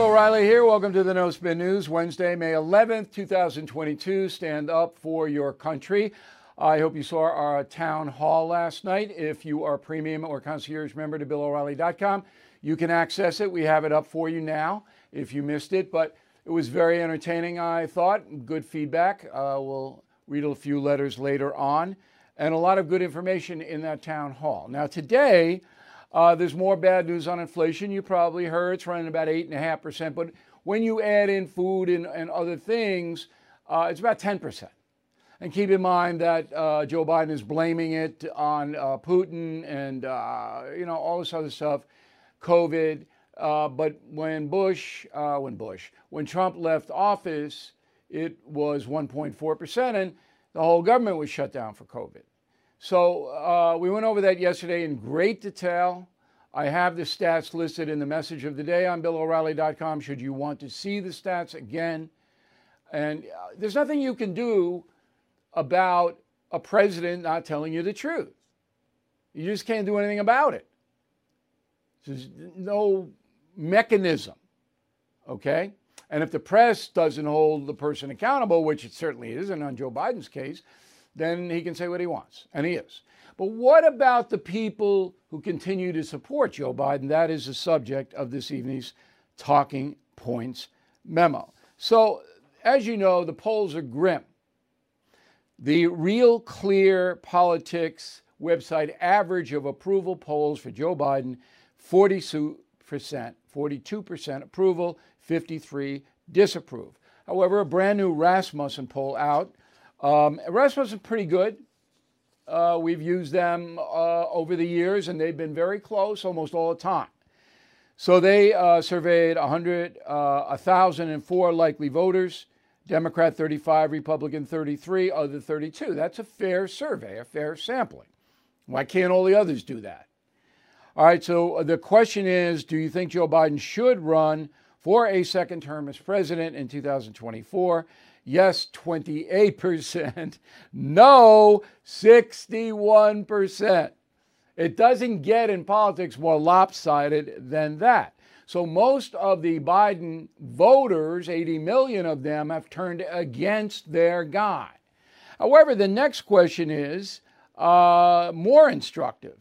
Bill O'Reilly here. Welcome to the No Spin News, Wednesday, May 11th, 2022. Stand up for your country. I hope you saw our town hall last night. If you are premium or concierge member to BillO'Reilly.com, you can access it. We have it up for you now if you missed it, but it was very entertaining, I thought. Good feedback. Uh, we'll read a few letters later on, and a lot of good information in that town hall. Now, today, uh, there's more bad news on inflation. You probably heard it's running about 8.5%. But when you add in food and, and other things, uh, it's about 10%. And keep in mind that uh, Joe Biden is blaming it on uh, Putin and, uh, you know, all this other stuff, COVID. Uh, but when Bush, when Bush, when Trump left office, it was 1.4%, and the whole government was shut down for COVID. So uh, we went over that yesterday in great detail. I have the stats listed in the message of the day on BillO'Reilly.com should you want to see the stats again. And uh, there's nothing you can do about a president not telling you the truth. You just can't do anything about it. There's no mechanism, okay? And if the press doesn't hold the person accountable, which it certainly isn't on Joe Biden's case, then he can say what he wants, and he is. But what about the people who continue to support Joe Biden? That is the subject of this evening's Talking Points memo. So, as you know, the polls are grim. The Real Clear Politics website average of approval polls for Joe Biden 42%, 42% approval, 53 disapprove. However, a brand new Rasmussen poll out um, Rasmussen pretty good. Uh, we've used them uh, over the years, and they've been very close almost all the time. So they uh, surveyed 100, uh, 1,004 likely voters, Democrat 35, Republican 33, other 32. That's a fair survey, a fair sampling. Why can't all the others do that? All right, so the question is do you think Joe Biden should run for a second term as president in 2024? Yes, 28%. No, 61%. It doesn't get in politics more lopsided than that. So most of the Biden voters, 80 million of them, have turned against their guy. However, the next question is uh, more instructive.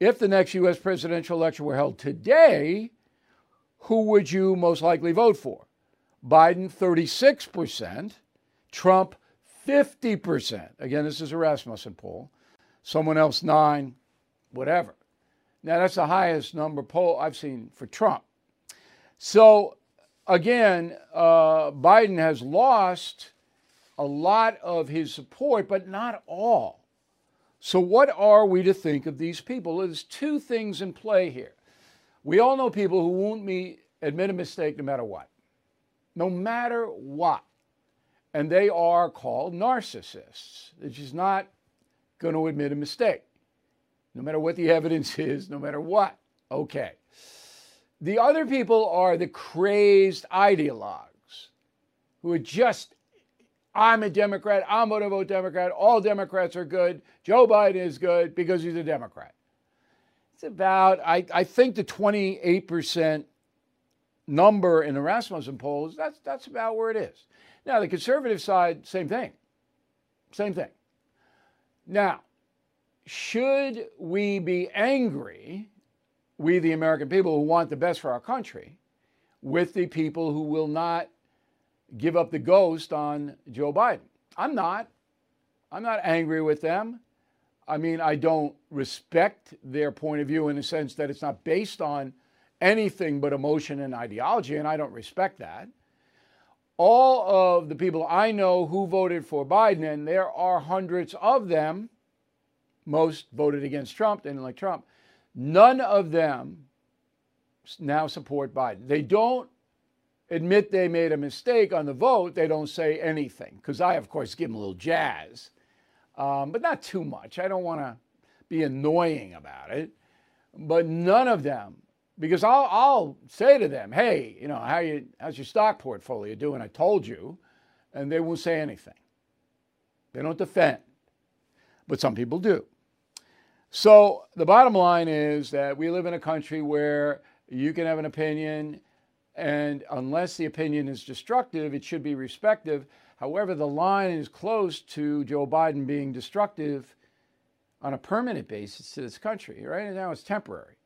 If the next U.S. presidential election were held today, who would you most likely vote for? Biden 36%, Trump 50%. Again, this is a Rasmussen poll. Someone else 9, whatever. Now that's the highest number poll I've seen for Trump. So again, uh, Biden has lost a lot of his support, but not all. So what are we to think of these people? There's two things in play here. We all know people who won't admit a mistake no matter what no matter what. And they are called narcissists. They're just not going to admit a mistake, no matter what the evidence is, no matter what. Okay. The other people are the crazed ideologues who are just, I'm a Democrat, I'm going to vote Democrat, all Democrats are good, Joe Biden is good because he's a Democrat. It's about, I, I think the 28% number in the Rasmussen polls, that's, that's about where it is. Now, the conservative side, same thing. Same thing. Now, should we be angry, we the American people who want the best for our country, with the people who will not give up the ghost on Joe Biden? I'm not. I'm not angry with them. I mean, I don't respect their point of view in the sense that it's not based on anything but emotion and ideology, and I don't respect that. All of the people I know who voted for Biden, and there are hundreds of them, most voted against Trump, didn't like Trump, none of them now support Biden. They don't admit they made a mistake on the vote, they don't say anything. Because I, of course, give them a little jazz, um, but not too much. I don't want to be annoying about it. But none of them because I'll, I'll say to them, hey, you know, how you, how's your stock portfolio doing? I told you. And they won't say anything. They don't defend. But some people do. So the bottom line is that we live in a country where you can have an opinion And unless the opinion is destructive, it should be respective. However, the line is close to Joe Biden being destructive on a permanent basis to this country. Right now, it's temporary.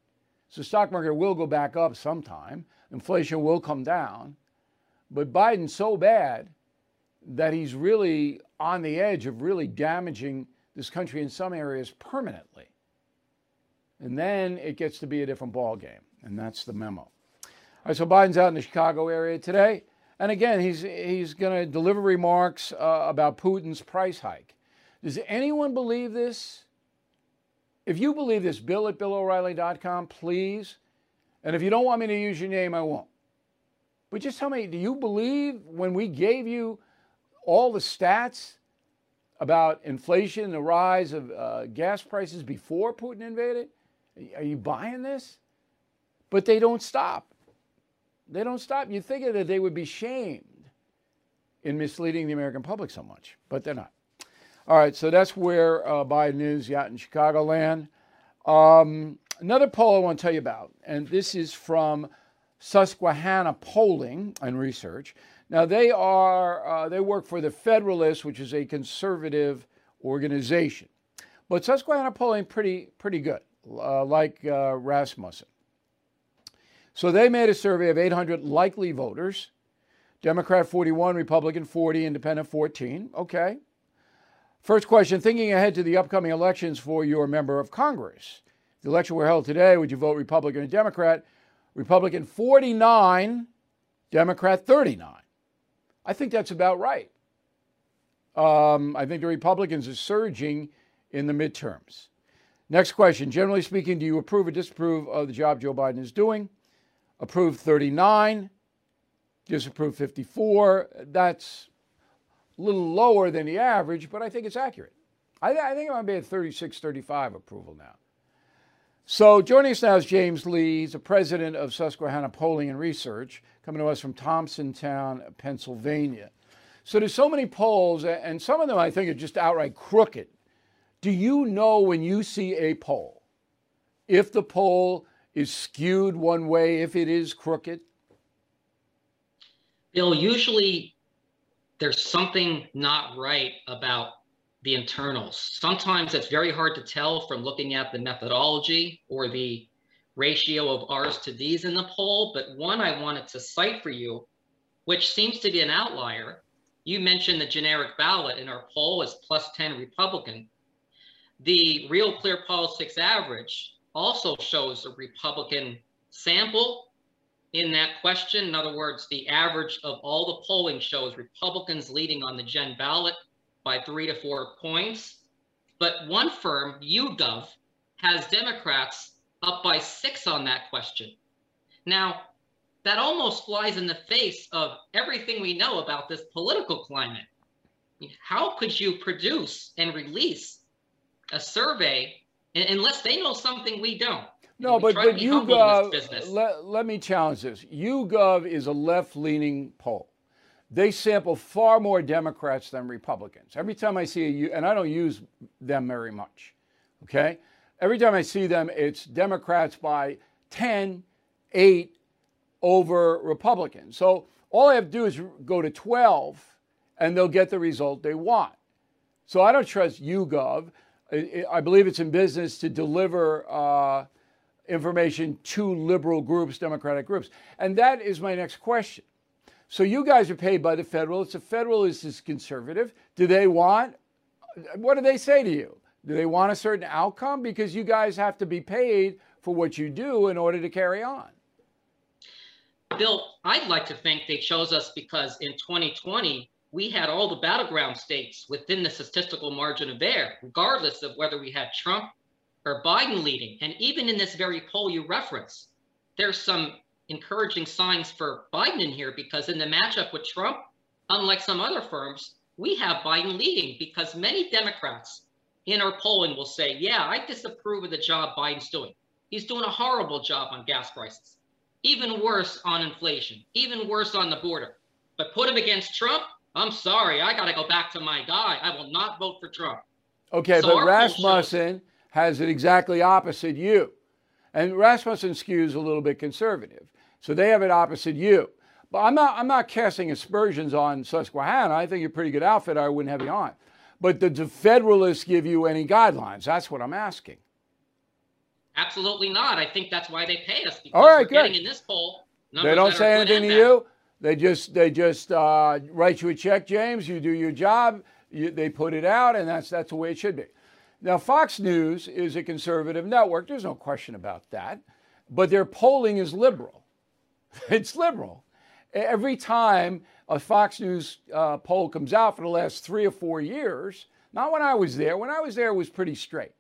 So, stock market will go back up sometime. Inflation will come down. But Biden's so bad that he's really on the edge of really damaging this country in some areas permanently. And then it gets to be a different ballgame. and that's the memo. All right, so Biden's out in the Chicago area today, and again, he's he's going to deliver remarks uh, about Putin's price hike. Does anyone believe this? If you believe this, bill at BillO'Reilly.com, please. And if you don't want me to use your name, I won't. But just tell me, do you believe when we gave you all the stats about inflation, the rise of uh, gas prices before Putin invaded? Are you buying this? But they don't stop. They don't stop. You'd think that they would be shamed in misleading the American public so much, but they're not. All right, so that's where uh, Biden is out in Chicagoland. Um, another poll I want to tell you about, and this is from Susquehanna Polling and Research. Now they are uh, they work for the Federalist, which is a conservative organization, but Susquehanna Polling pretty pretty good, uh, like uh, Rasmussen. So they made a survey of 800 likely voters. Democrat 41, Republican 40, Independent 14. Okay. First question thinking ahead to the upcoming elections for your member of Congress. The election were held today, would you vote Republican or Democrat? Republican 49, Democrat 39. I think that's about right. Um, I think the Republicans are surging in the midterms. Next question. Generally speaking, do you approve or disapprove of the job Joe Biden is doing? Approve 39, disapprove 54. That's a little lower than the average, but I think it's accurate. I, I think I might be at 36, 35 approval now. So joining us now is James Lee. He's the president of Susquehanna Polling and Research, coming to us from Thompsontown, Pennsylvania. So there's so many polls, and some of them I think are just outright crooked. Do you know when you see a poll if the poll is skewed one way, if it is crooked? Bill, usually there's something not right about the internals. Sometimes it's very hard to tell from looking at the methodology or the ratio of R's to D's in the poll, but one I wanted to cite for you, which seems to be an outlier. You mentioned the generic ballot in our poll is plus 10 Republican. The Real Clear Politics average also shows a Republican sample in that question. In other words, the average of all the polling shows Republicans leading on the gen ballot by three to four points. But one firm, YouGov, has Democrats up by six on that question. Now, that almost flies in the face of everything we know about this political climate. How could you produce and release a survey unless they know something we don't? No, but, but YouGov, let, let me challenge this. YouGov is a left leaning poll they sample far more Democrats than Republicans. Every time I see a, and I don't use them very much, okay? Every time I see them, it's Democrats by 10, 8 over Republicans. So all I have to do is go to 12 and they'll get the result they want. So I don't trust YouGov. I believe it's in business to deliver uh, information to liberal groups, Democratic groups. And that is my next question. So you guys are paid by the Federalists. The Federalist is conservative. Do they want, what do they say to you? Do they want a certain outcome? Because you guys have to be paid for what you do in order to carry on. Bill, I'd like to think they chose us because in 2020, we had all the battleground states within the statistical margin of error, regardless of whether we had Trump or Biden leading. And even in this very poll you reference, there's some encouraging signs for Biden in here because in the matchup with Trump, unlike some other firms, we have Biden leading because many Democrats in our polling will say, yeah, I disapprove of the job Biden's doing. He's doing a horrible job on gas prices, even worse on inflation, even worse on the border. But put him against Trump, I'm sorry, I got to go back to my guy. I will not vote for Trump. Okay, so but Rasmussen has it exactly opposite you. And Rasmussen skews a little bit conservative. So they have it opposite you. But I'm not, I'm not casting aspersions on Susquehanna. I think you're a pretty good outfit. I wouldn't have you on. But did the Federalists give you any guidelines? That's what I'm asking. Absolutely not. I think that's why they paid us. Because All right, we're good. getting in this poll. They don't say anything to you. They just they just uh, write you a check, James. You do your job. You, they put it out, and that's that's the way it should be. Now, Fox News is a conservative network. There's no question about that. But their polling is liberal. it's liberal. Every time a Fox News uh, poll comes out for the last three or four years, not when I was there. When I was there, it was pretty straight.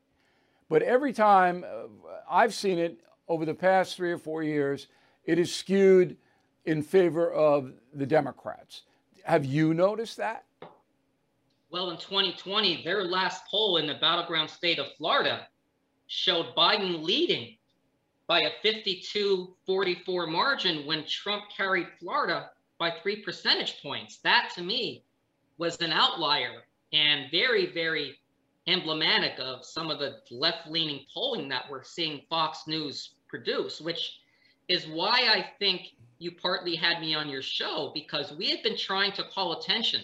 But every time uh, I've seen it over the past three or four years, it is skewed in favor of the Democrats. Have you noticed that? Well, in 2020, their last poll in the battleground state of Florida showed Biden leading by a 52 44 margin when Trump carried Florida by three percentage points. That to me was an outlier and very, very emblematic of some of the left leaning polling that we're seeing Fox News produce, which is why I think you partly had me on your show because we have been trying to call attention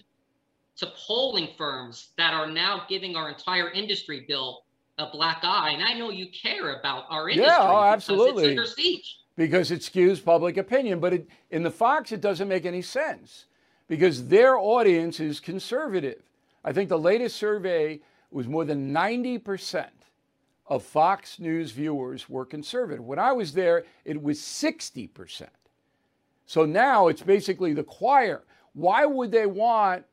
to polling firms that are now giving our entire industry bill a black eye. And I know you care about our industry. Yeah, oh, absolutely. It's under siege. Because it skews public opinion. But it, in the Fox, it doesn't make any sense because their audience is conservative. I think the latest survey was more than 90% of Fox News viewers were conservative. When I was there, it was 60%. So now it's basically the choir. Why would they want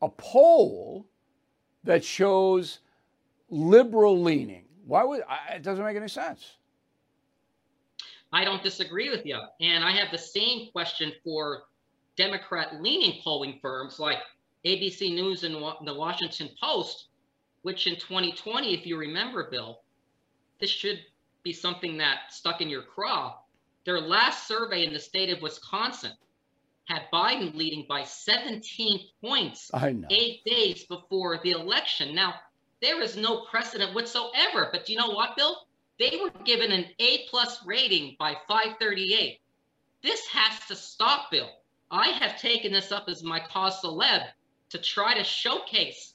a poll that shows liberal leaning? Why would it doesn't make any sense? I don't disagree with you. And I have the same question for Democrat leaning polling firms like ABC News and the Washington Post, which in 2020, if you remember, Bill, this should be something that stuck in your craw. Their last survey in the state of Wisconsin had Biden leading by 17 points eight days before the election. Now, there is no precedent whatsoever. But you know what, Bill? They were given an A plus rating by 538. This has to stop, Bill. I have taken this up as my cause celeb to try to showcase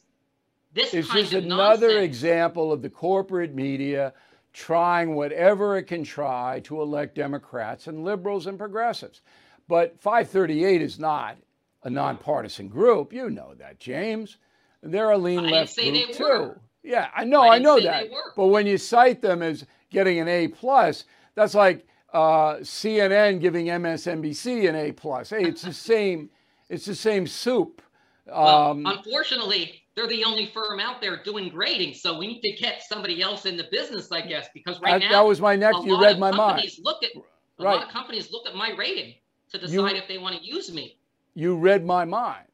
this it's kind just of another nonsense. example of the corporate media trying whatever it can try to elect Democrats and liberals and progressives. But 538 is not a nonpartisan group. You know that, James. They're a lean I left group they too. were. Yeah, I know, I I, know that. But when you cite them as getting an A plus, that's like uh, CNN giving MSNBC an A plus. Hey, it's the same. It's the same soup. Well, Um, unfortunately, they're the only firm out there doing grading, so we need to get somebody else in the business, I guess, because right that, now that was my next. You read my mind. look at right. a lot of companies look at my rating to decide You- if they want to use me. You read my mind.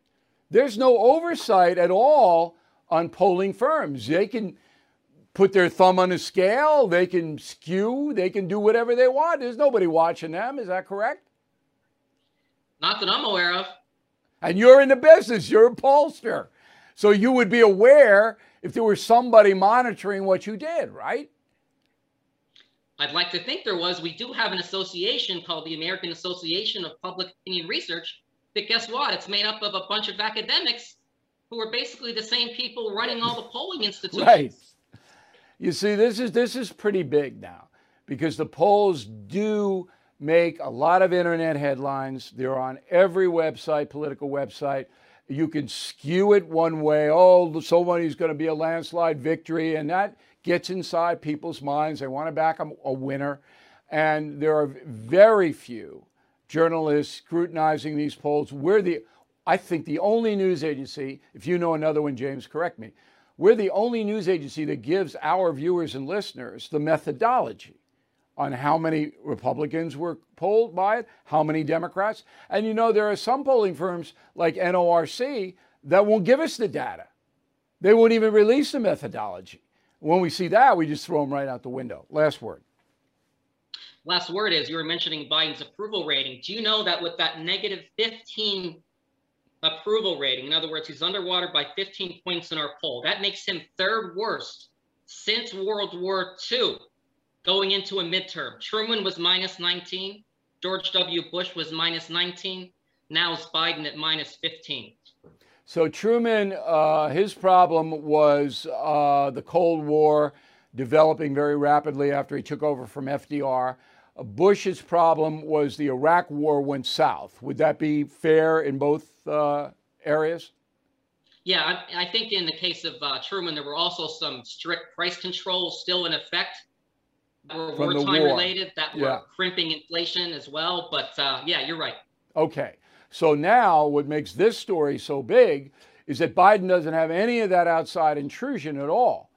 There's no oversight at all on polling firms. They can put their thumb on the scale. They can skew. They can do whatever they want. There's nobody watching them. Is that correct? Not that I'm aware of. And you're in the business. You're a pollster. So you would be aware if there was somebody monitoring what you did, right? I'd like to think there was. We do have an association called the American Association of Public Opinion Research. But guess what? It's made up of a bunch of academics who are basically the same people running all the polling institutions. Right. You see, this is this is pretty big now because the polls do make a lot of internet headlines. They're on every website, political website. You can skew it one way. Oh, somebody's going to be a landslide victory, and that gets inside people's minds. They want to back a, a winner, and there are very few journalists scrutinizing these polls. We're the, I think, the only news agency. If you know another one, James, correct me. We're the only news agency that gives our viewers and listeners the methodology on how many Republicans were polled by it, how many Democrats. And you know, there are some polling firms like NORC that won't give us the data. They won't even release the methodology. When we see that, we just throw them right out the window. Last word. Last word is you were mentioning Biden's approval rating. Do you know that with that negative 15 approval rating, in other words, he's underwater by 15 points in our poll, that makes him third worst since World War II going into a midterm. Truman was minus 19, George W. Bush was minus 19. Now it's Biden at minus 15. So Truman, uh, his problem was uh, the Cold War developing very rapidly after he took over from FDR. Uh, Bush's problem was the Iraq War went south. Would that be fair in both uh, areas? Yeah, I, I, think in the case of uh, Truman, there were also some strict price controls still in effect that were From wartime war. related, that were yeah. crimping inflation as well. But uh, yeah, you're right. Okay. So now what makes this story so big is that Biden doesn't have any of that outside intrusion at all.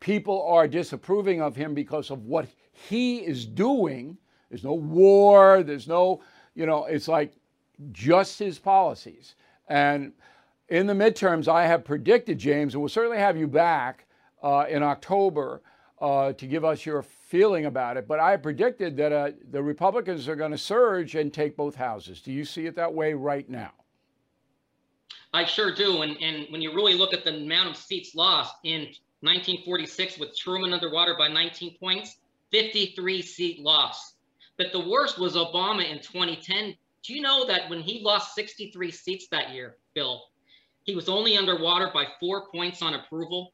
People are disapproving of him because of what he is doing. There's no war, there's no, you know, it's like just his policies. And in the midterms, I have predicted, James, and we'll certainly have you back uh, in October uh, to give us your feeling about it. But I predicted that uh, the Republicans are going to surge and take both houses. Do you see it that way right now? I sure do. And, and when you really look at the amount of seats lost in 1946 with Truman underwater by 19 points, 53 seat loss. But the worst was Obama in 2010. Do you know that when he lost 63 seats that year, Bill, he was only underwater by four points on approval,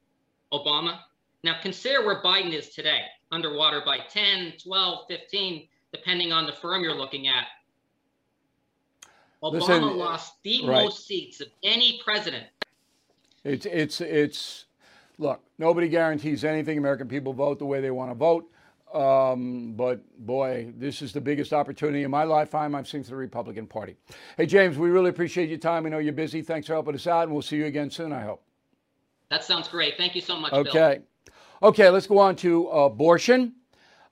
Obama? Now consider where Biden is today, underwater by 10, 12, 15, depending on the firm you're looking at. Obama Listen, lost the right. most seats of any president. It's it's it's look, nobody guarantees anything. American people vote the way they want to vote. Um, but boy, this is the biggest opportunity in my lifetime I've seen for the Republican Party. Hey, James, we really appreciate your time. We know you're busy. Thanks for helping us out, and we'll see you again soon, I hope. That sounds great. Thank you so much. Okay. Bill. Okay, let's go on to abortion.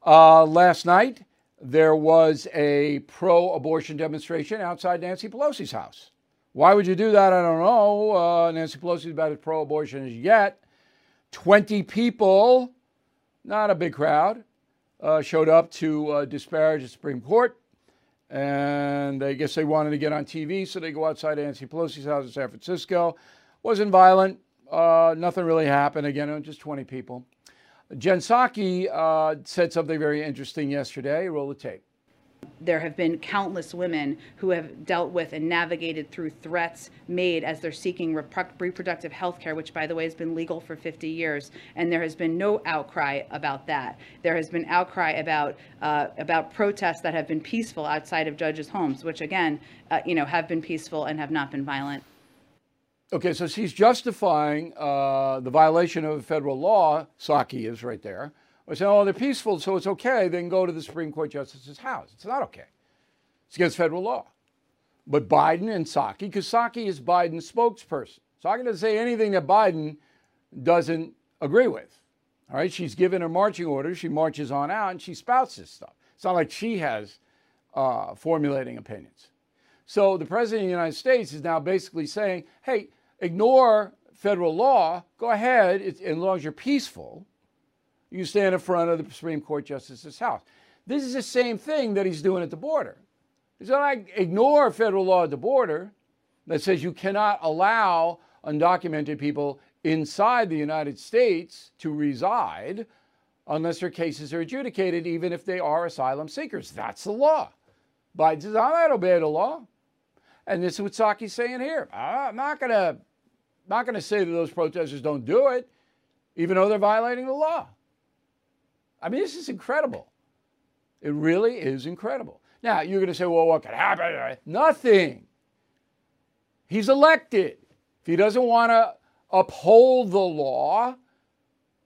Uh, last night, there was a pro abortion demonstration outside Nancy Pelosi's house. Why would you do that? I don't know. Uh, Nancy Pelosi is about as pro abortion as yet. 20 people, not a big crowd, uh, showed up to uh, disparage the Supreme Court. And I guess they wanted to get on TV, so they go outside Nancy Pelosi's house in San Francisco. Wasn't violent. Uh, nothing really happened. Again, just 20 people. Jen Psaki uh, said something very interesting yesterday. Roll the tape. There have been countless women who have dealt with and navigated through threats made as they're seeking reproductive health care, which, by the way, has been legal for 50 years. And there has been no outcry about that. There has been outcry about uh, about protests that have been peaceful outside of judges' homes, which, again, uh, you know, have been peaceful and have not been violent. Okay, so she's justifying uh, the violation of federal law. Psaki is right there. By say, oh, they're peaceful, so it's okay. They can go to the Supreme Court justice's house. It's not okay. It's against federal law. But Biden and Psaki, because Psaki is Biden's spokesperson. Psaki doesn't say anything that Biden doesn't agree with. All right, she's given her marching orders. She marches on out and she spouts this stuff. It's not like she has uh, formulating opinions. So the president of the United States is now basically saying, hey, ignore federal law, go ahead, as long as you're peaceful, you stand in front of the Supreme Court Justice's house. This is the same thing that he's doing at the border. He's going to ignore federal law at the border that says you cannot allow undocumented people inside the United States to reside unless their cases are adjudicated, even if they are asylum seekers. That's the law. Biden says, I don't obey the law. And this is what Psaki's saying here. Ah, I'm not to not to say that those protesters don't do it, even though they're violating the law. I mean, this is incredible. It really is incredible. Now, you're to say, well, what could happen? Nothing. He's elected. If he doesn't want to uphold the law,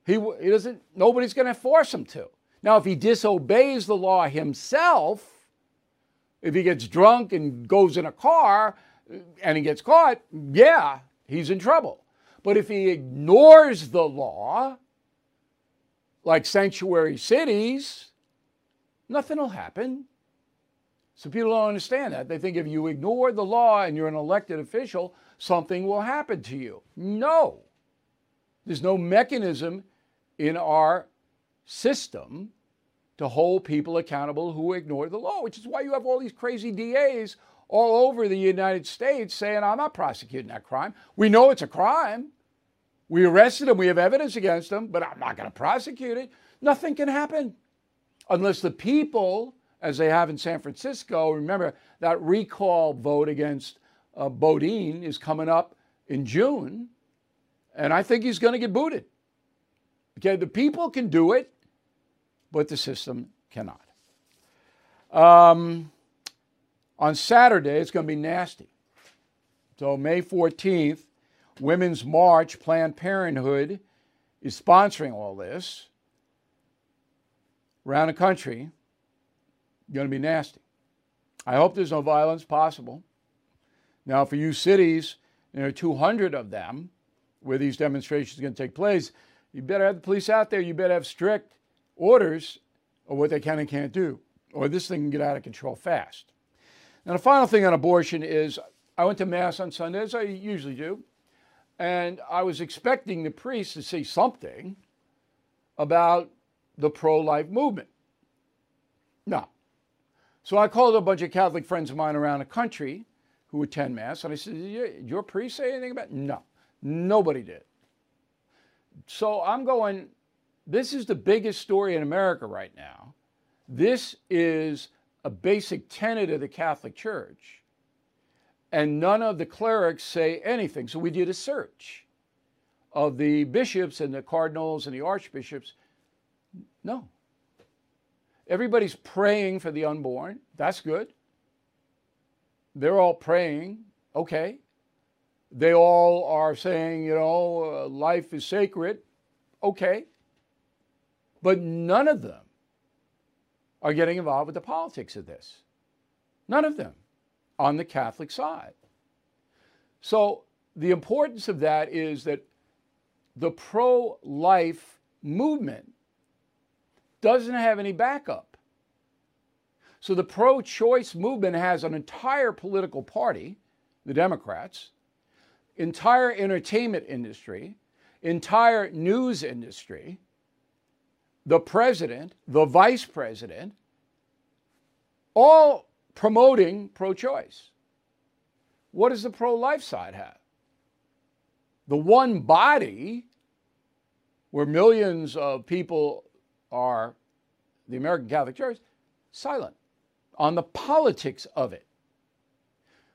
he, he doesn't, nobody's going to force him to. Now, if he disobeys the law himself, if he gets drunk and goes in a car and he gets caught, yeah, he's in trouble. But if he ignores the law, like sanctuary cities, nothing will happen. So people don't understand that. They think if you ignore the law and you're an elected official, something will happen to you. No. There's no mechanism in our system to hold people accountable who ignore the law, which is why you have all these crazy DAs all over the United States saying, I'm not prosecuting that crime. We know it's a crime. We arrested him. We have evidence against him, but I'm not going to prosecute it. Nothing can happen unless the people as they have in San Francisco. Remember, that recall vote against uh, Boudin is coming up in June, and I think he's going to get booted. Okay, the people can do it, but the system cannot. Um, on Saturday, it's going to be nasty. So, May 14th, Women's March, Planned Parenthood is sponsoring all this around the country. Going to be nasty. I hope there's no violence possible. Now, for you cities, there are 200 of them where these demonstrations are going to take place. You better have the police out there. You better have strict orders of what they can and can't do, or this thing can get out of control fast. Now, the final thing on abortion is I went to Mass on Sunday, as I usually do, and I was expecting the priest to say something about the pro life movement. No. So I called a bunch of Catholic friends of mine around the country who attend Mass, and I said, Did your priest say anything about it? No, nobody did. So I'm going, this is the biggest story in America right now. This is a basic tenet of the Catholic Church. And none of the clerics say anything. So we did a search of the bishops and the cardinals and the archbishops. No. Everybody's praying for the unborn. That's good. They're all praying. Okay. They all are saying, you know, uh, life is sacred. Okay. But none of them are getting involved with the politics of this. None of them on the Catholic side. So the importance of that is that the pro life movement doesn't have any backup. So the pro choice movement has an entire political party, the Democrats, entire entertainment industry, entire news industry, the president, the vice president, all promoting pro choice. What does the pro life side have? The one body where millions of people are the American Catholic Church, silent on the politics of it.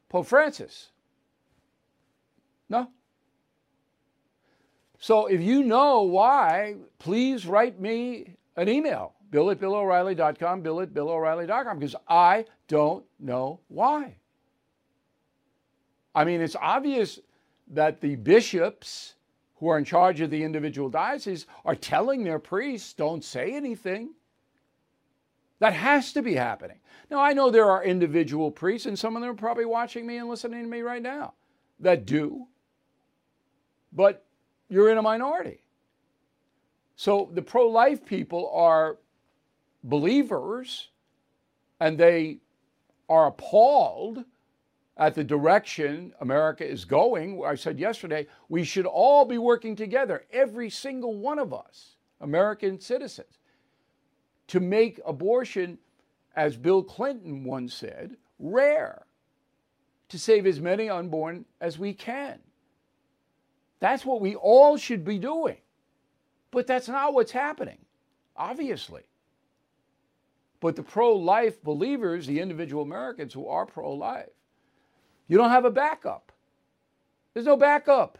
Pope Francis, no. So if you know why, please write me an email, bill at billoreilly.com, bill at billoreilly.com, because I don't know why. I mean, it's obvious that the bishops who are in charge of the individual dioceses are telling their priests, don't say anything. That has to be happening. Now, I know there are individual priests, and some of them are probably watching me and listening to me right now, that do but you're in a minority. So the pro life people are believers and they are appalled at the direction America is going. I said yesterday, we should all be working together, every single one of us, American citizens, to make abortion, as Bill Clinton once said, rare, to save as many unborn as we can. That's what we all should be doing. But that's not what's happening, obviously. But the pro life believers, the individual Americans who are pro life, you don't have a backup. There's no backup.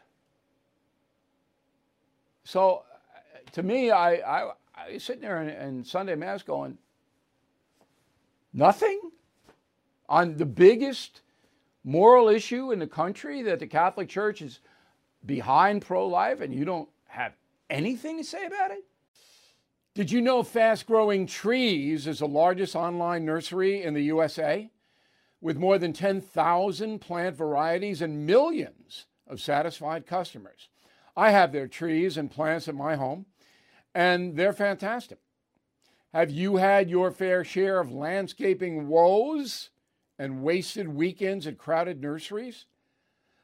So to me, I, I, I was sitting there in, in Sunday Mass going, nothing on the biggest moral issue in the country that the Catholic Church is behind pro life and you don't have anything to say about it? Did you know Fast Growing Trees is the largest online nursery in the USA with more than 10,000 plant varieties and millions of satisfied customers? I have their trees and plants at my home, and they're fantastic. Have you had your fair share of landscaping woes and wasted weekends at crowded nurseries?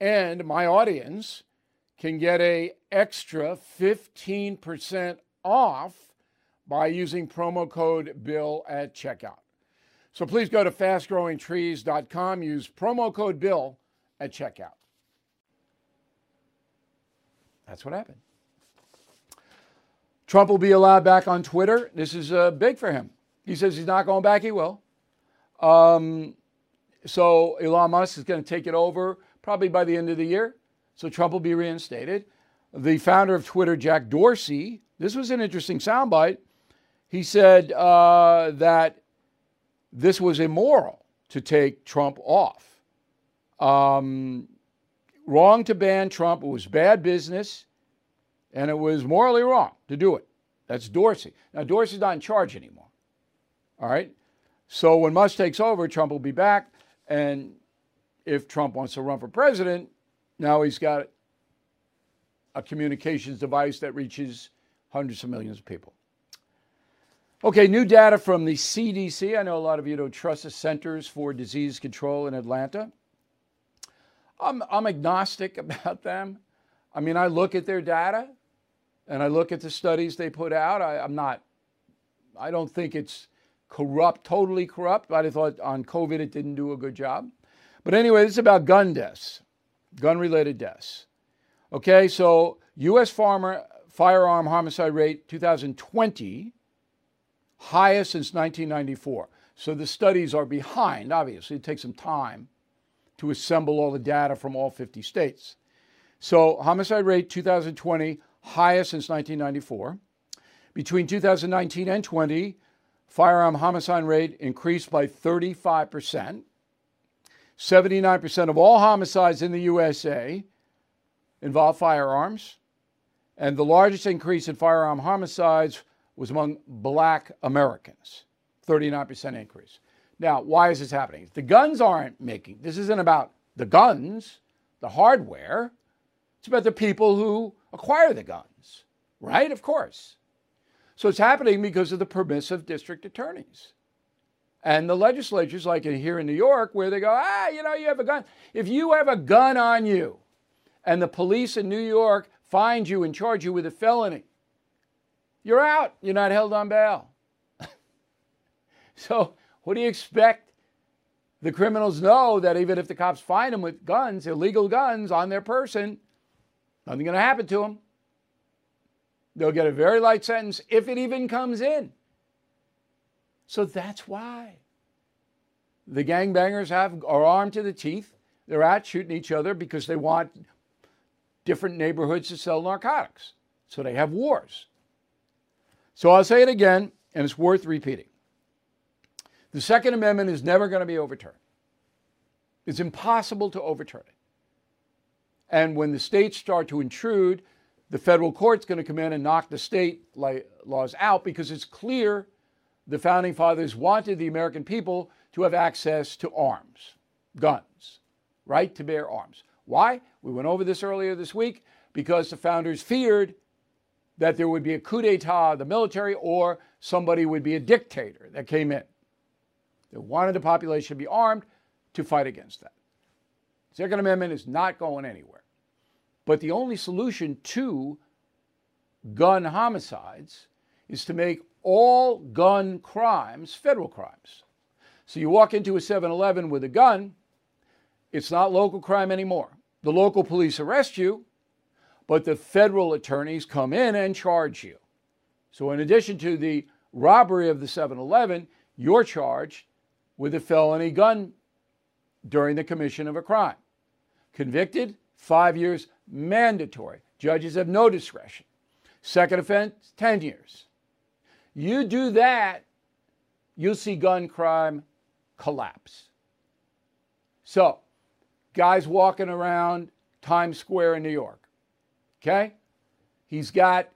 And my audience can get a extra 15% off by using promo code BILL at checkout. So please go to fastgrowingtrees.com, use promo code BILL at checkout. That's what happened. Trump will be allowed back on Twitter. This is uh, big for him. He says he's not going back. He will. Um, so Elon Musk is going to take it over probably by the end of the year. So Trump will be reinstated. The founder of Twitter, Jack Dorsey, this was an interesting soundbite. He said uh, that this was immoral to take Trump off. Um, wrong to ban Trump. It was bad business, and it was morally wrong to do it. That's Dorsey. Now, Dorsey's not in charge anymore. All right? So when Musk takes over, Trump will be back. And if Trump wants to run for president, now he's got a communications device that reaches hundreds of millions of people. Okay, new data from the CDC. I know a lot of you don't trust the Centers for Disease Control in Atlanta. I'm, I'm agnostic about them. I mean, I look at their data and I look at the studies they put out. I, I'm not, I don't think it's corrupt, totally corrupt. But I thought on COVID it didn't do a good job. But anyway, this is about gun deaths, gun related deaths. Okay, so U.S. farmer firearm homicide rate 2020, highest since 1994. So the studies are behind, obviously. It takes some time to assemble all the data from all 50 states. So, homicide rate 2020, highest since 1994. Between 2019 and 20, firearm homicide rate increased by 35%. 79% of all homicides in the USA involve firearms. And the largest increase in firearm homicides was among black Americans, 39% increase. Now, why is this happening? The guns aren't making, this isn't about the guns, the hardware. It's about the people who acquire the guns, right? Of course. So it's happening because of the permissive district attorneys. And the legislatures, like here in New York, where they go, ah, you know, you have a gun. If you have a gun on you and the police in New York find you and charge you with a felony, you're out. You're not held on bail. so, what do you expect? The criminals know that even if the cops find them with guns, illegal guns on their person, nothing's going to happen to them. They'll get a very light sentence if it even comes in. So that's why. The gangbangers have are armed to the teeth. They're out shooting each other because they want different neighborhoods to sell narcotics. So they have wars. So I'll say it again, and it's worth repeating. The Second Amendment is never going to be overturned. It's impossible to overturn it. And when the states start to intrude, the federal court's going to come in and knock the state laws out because it's clear the founding fathers wanted the American people to have access to arms, guns, right to bear arms. Why? We went over this earlier this week because the founders feared that there would be a coup d'etat of the military or somebody would be a dictator that came in. They wanted the population to be armed to fight against that. Second Amendment is not going anywhere. But the only solution to gun homicides is to make all gun crimes federal crimes. So you walk into a 7 Eleven with a gun, it's not local crime anymore. The local police arrest you, but the federal attorneys come in and charge you. So, in addition to the robbery of the 7 Eleven, you're charged with a felony gun during the commission of a crime. Convicted, five years mandatory. Judges have no discretion. Second offense, 10 years. You do that, you'll see gun crime collapse. So, guys walking around Times Square in New York, okay? He's got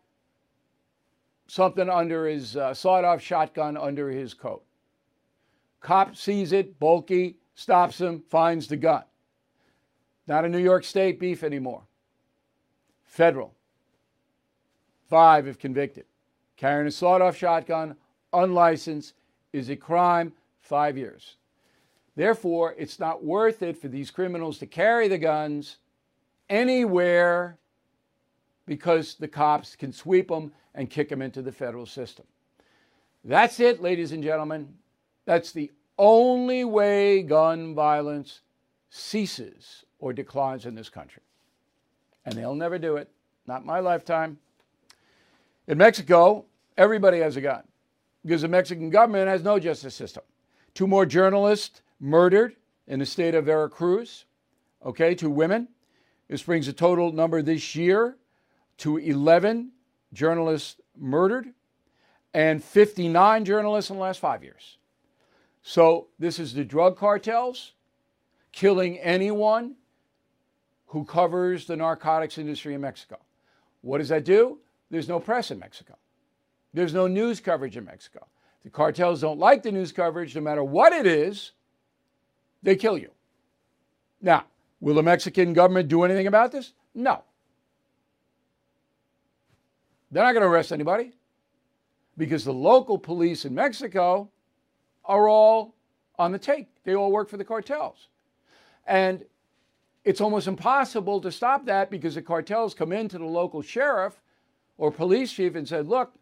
something under his uh, sawed off shotgun under his coat. Cop sees it, bulky, stops him, finds the gun. Not a New York State beef anymore. Federal. Five if convicted. Carrying a sawed off shotgun, unlicensed, is a crime, five years. Therefore, it's not worth it for these criminals to carry the guns anywhere because the cops can sweep them and kick them into the federal system. That's it, ladies and gentlemen. That's the only way gun violence ceases or declines in this country. And they'll never do it, not my lifetime. In Mexico, everybody has a gun because the Mexican government has no justice system. Two more journalists murdered in the state of Veracruz, okay, two women. This brings the total number this year to 11 journalists murdered and 59 journalists in the last five years. So this is the drug cartels killing anyone who covers the narcotics industry in Mexico. What does that do? There's no press in Mexico. There's no news coverage in Mexico. The cartels don't like the news coverage, no matter what it is, they kill you. Now, will the Mexican government do anything about this? No. They're not going to arrest anybody because the local police in Mexico are all on the take. They all work for the cartels. And it's almost impossible to stop that because the cartels come into the local sheriff or police chief and said, look,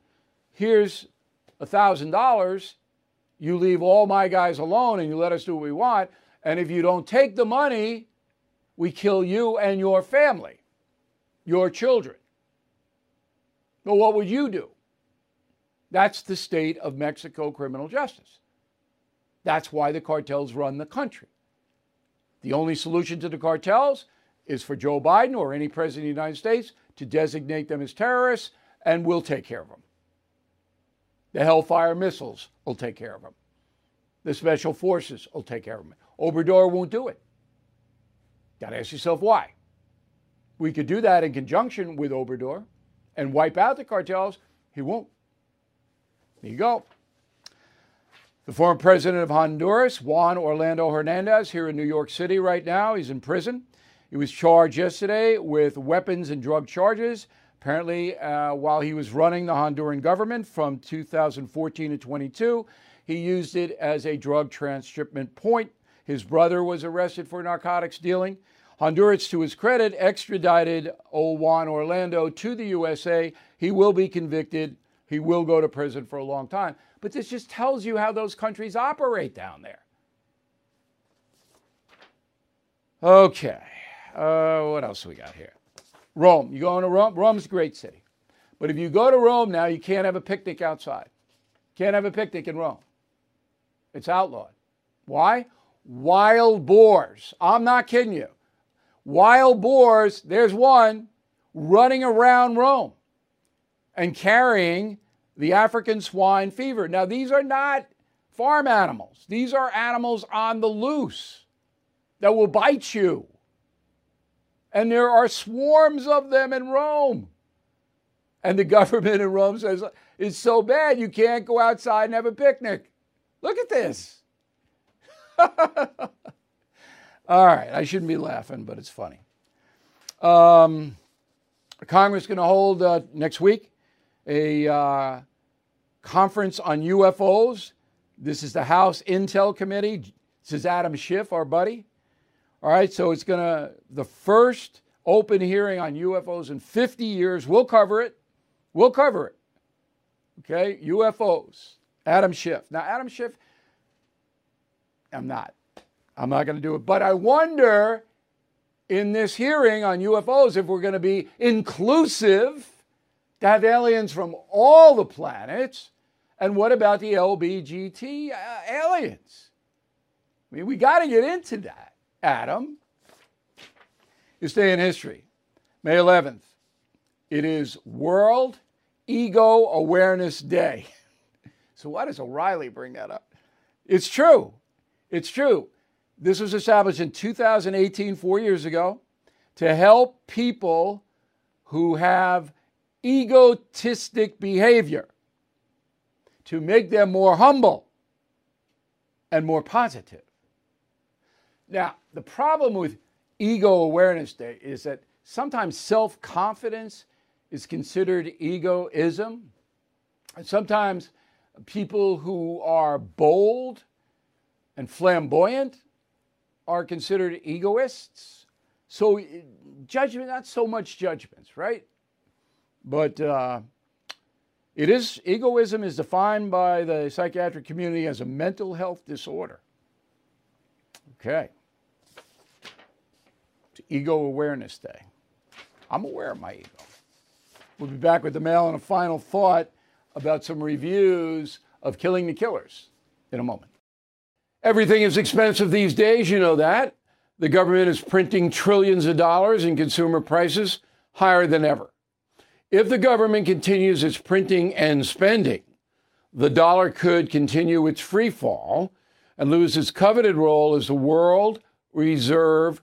here's a $1,000. You leave all my guys alone and you let us do what we want. And if you don't take the money, we kill you and your family, your children. Well, what would you do? That's the state of Mexico criminal justice. That's why the cartels run the country. The only solution to the cartels is for Joe Biden or any president of the United States to designate them as terrorists, and we'll take care of them. The Hellfire missiles will take care of them. The special forces will take care of them. Obrador won't do it. Got to ask yourself why. We could do that in conjunction with Obrador and wipe out the cartels. He won't. There you go. The former president of Honduras, Juan Orlando Hernandez, here in New York City right now. He's in prison. He was charged yesterday with weapons and drug charges. Apparently, uh, while he was running the Honduran government from 2014 to 22, he used it as a drug transshipment point. His brother was arrested for narcotics dealing. Honduras, to his credit, extradited old Juan Orlando to the USA. He will be convicted. He will go to prison for a long time. But this just tells you how those countries operate down there. Okay. Uh, what else we got here? Rome. You going to Rome? Rome's a great city. But if you go to Rome now, you can't have a picnic outside. Can't have a picnic in Rome. It's outlawed. Why? Wild boars. I'm not kidding you. Wild boars, there's one running around Rome and carrying the African swine fever. Now, these are not farm animals, these are animals on the loose that will bite you. And there are swarms of them in Rome. And the government in Rome says it's so bad you can't go outside and have a picnic. Look at this. All right, I shouldn't be laughing, but it's funny. Um, Congress is going to hold uh, next week a uh, conference on UFOs. This is the House Intel Committee. This is Adam Schiff, our buddy. All right, so it's going to, the first open hearing on UFOs in 50 years. We'll cover it. We'll cover it. Okay, UFOs. Adam Schiff. Now, Adam Schiff, I'm not. I'm not going to do it. But I wonder in this hearing on UFOs if we're going to be inclusive to have aliens from all the planets and what about the LBGT uh, aliens? I mean, we got to get into that, Adam. This day in history, May 11th, it is World Ego Awareness Day. So, why does O'Reilly bring that up? It's true. It's true. This was established in 2018, four years ago, to help people who have egotistic behavior to make them more humble and more positive. Now, the problem with Ego Awareness Day is that sometimes self confidence is considered egoism. And sometimes people who are bold and flamboyant are considered egoists. So, judgment, not so much judgments, right? But uh, it is, egoism is defined by the psychiatric community as a mental health disorder. Okay. It's Ego Awareness Day. I'm aware of my ego. We'll be back with the mail and a final thought about some reviews of Killing the Killers in a moment. Everything is expensive these days, you know that. The government is printing trillions of dollars and consumer prices higher than ever. If the government continues its printing and spending, the dollar could continue its free fall and lose its coveted role as the world reserve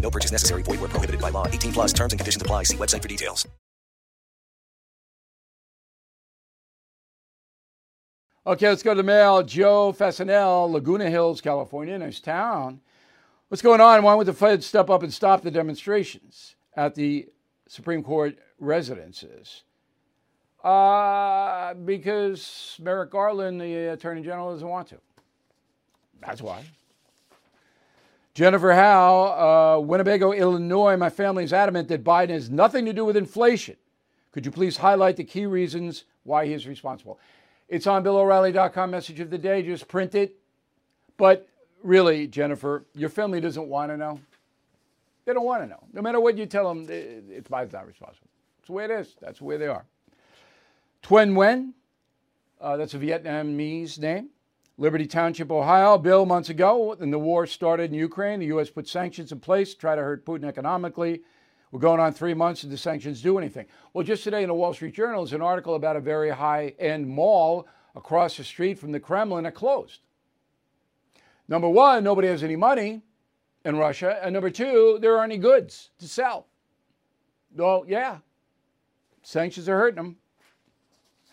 No purchase necessary. Void where prohibited by law. 18 plus terms and conditions apply. See website for details. Okay, let's go to the mail. Joe Fasanel, Laguna Hills, California, nice town. What's going on? Why would the Fed step up and stop the demonstrations at the Supreme Court residences? Uh, because Merrick Garland, the Attorney General, doesn't want to. That's why. Jennifer Howe, uh, Winnebago, Illinois. My family is adamant that Biden has nothing to do with inflation. Could you please highlight the key reasons why he is responsible? It's on BillO'Reilly.com. Message of the day. Just print it. But really, Jennifer, your family doesn't want to know. They don't want to know. No matter what you tell them, it's Biden's not responsible. It's the way it is. That's the way they are. Tuen Wen, uh, that's a Vietnamese name. Liberty Township, Ohio. Bill, months ago, when the war started in Ukraine, the U.S. put sanctions in place to try to hurt Putin economically. We're going on three months and the sanctions do anything. Well, just today in the Wall Street Journal is an article about a very high end mall across the street from the Kremlin that closed. Number one, nobody has any money in Russia. And number two, there aren't any goods to sell. Well, yeah, sanctions are hurting them.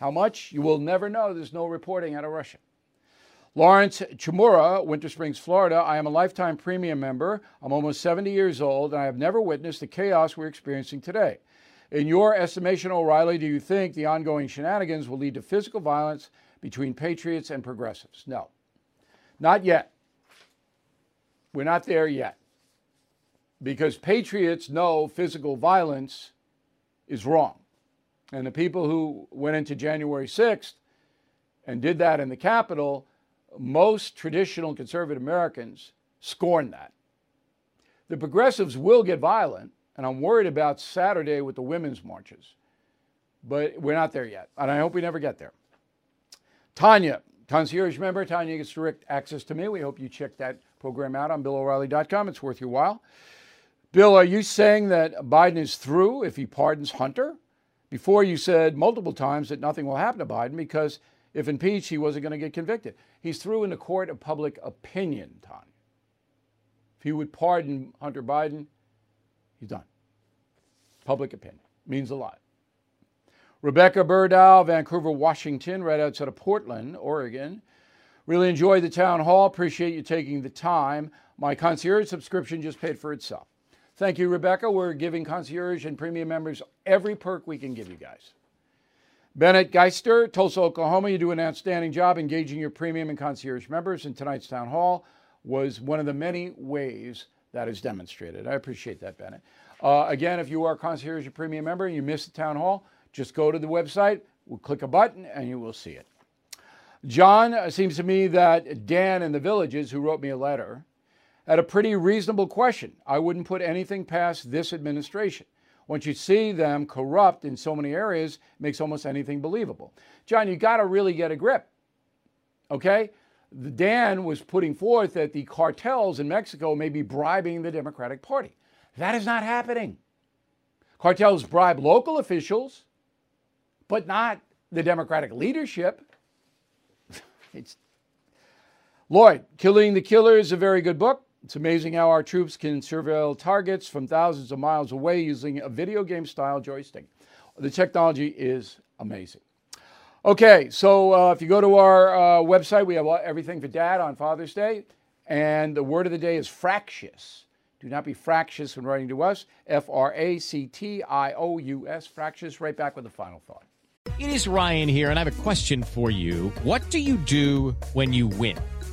How much? You will never know. There's no reporting out of Russia. Lawrence Chimura, Winter Springs, Florida. I am a lifetime premium member. I'm almost 70 years old, and I have never witnessed the chaos we're experiencing today. In your estimation, O'Reilly, do you think the ongoing shenanigans will lead to physical violence between patriots and progressives? No, not yet. We're not there yet. Because patriots know physical violence is wrong. And the people who went into January 6th and did that in the Capitol, most traditional conservative Americans scorn that. The progressives will get violent, and I'm worried about Saturday with the women's marches. But we're not there yet, and I hope we never get there. Tanya, concierge member, Tanya gets direct access to me. We hope you check that program out on BillO'Reilly.com. It's worth your while. Bill, are you saying that Biden is through if he pardons Hunter? Before you said multiple times that nothing will happen to Biden because if impeached, he wasn't going to get convicted. He's through in the court of public opinion, Tanya. If he would pardon Hunter Biden, he's done. Public opinion means a lot. Rebecca Burdow, Vancouver, Washington, right outside of Portland, Oregon. Really enjoyed the town hall. Appreciate you taking the time. My concierge subscription just paid for itself. Thank you, Rebecca. We're giving concierge and premium members every perk we can give you guys. Bennett Geister, Tulsa, Oklahoma, you do an outstanding job engaging your premium and concierge members in tonight's town hall was one of the many ways that is demonstrated. I appreciate that, Bennett. Uh, again, if you are a concierge or premium member and you missed the town hall, just go to the website, we'll click a button, and you will see it. John, it seems to me that Dan in the villages, who wrote me a letter, had a pretty reasonable question. I wouldn't put anything past this administration. Once you see them corrupt in so many areas, it makes almost anything believable. John, you got to really get a grip. Okay? Dan was putting forth that the cartels in Mexico may be bribing the Democratic Party. That is not happening. Cartels bribe local officials, but not the Democratic leadership. it's Lloyd, Killing the Killer is a very good book. It's amazing how our troops can surveil targets from thousands of miles away using a video game style joystick. The technology is amazing. Okay, so uh, if you go to our uh, website, we have everything for dad on Father's Day. And the word of the day is fractious. Do not be fractious when writing to us. F R A C T I O U S, fractious. Right back with the final thought. It is Ryan here, and I have a question for you. What do you do when you win?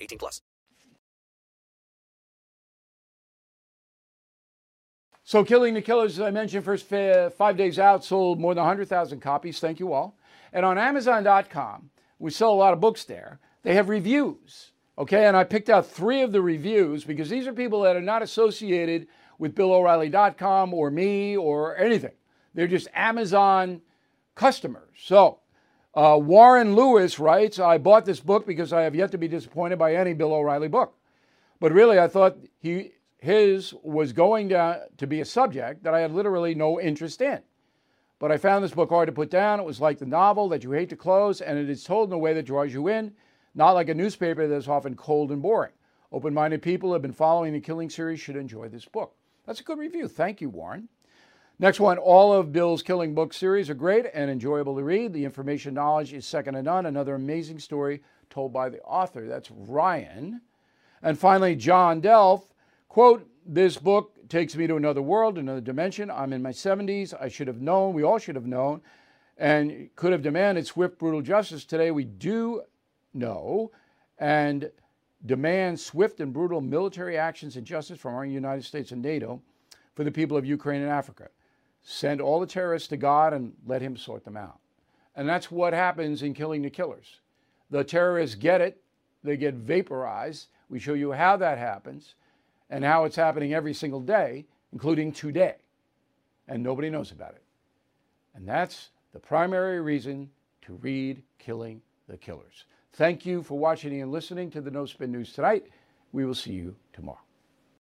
18 plus. So, Killing the Killers, as I mentioned, first five days out, sold more than 100,000 copies. Thank you all. And on Amazon.com, we sell a lot of books there. They have reviews. Okay, and I picked out three of the reviews because these are people that are not associated with BillO'Reilly.com or me or anything. They're just Amazon customers. So, uh, Warren Lewis writes I bought this book because I have yet to be disappointed by any Bill O'Reilly book. But really, I thought he, his was going to, to be a subject that I had literally no interest in. But I found this book hard to put down. It was like the novel that you hate to close, and it is told in a way that draws you in, not like a newspaper that is often cold and boring. Open minded people who have been following the Killing series should enjoy this book. That's a good review. Thank you, Warren. Next one all of Bill's Killing book series are great and enjoyable to read. The information knowledge is second to none. Another amazing story told by the author. That's Ryan. And finally, John Delf, quote, this book takes me to another world, another dimension. I'm in my 70s. I should have known, we all should have known, and could have demanded swift, brutal justice. Today, we do know and demand swift and brutal military actions and justice from our United States and NATO for the people of Ukraine and Africa. Send all the terrorists to God and let Him sort them out. And that's what happens in killing the killers. The terrorists get it, they get vaporized. We show you how that happens and how it's happening every single day, including today. And nobody knows about it. And that's the primary reason to read Killing the Killers. Thank you for watching and listening to the No Spin News tonight. We will see you tomorrow.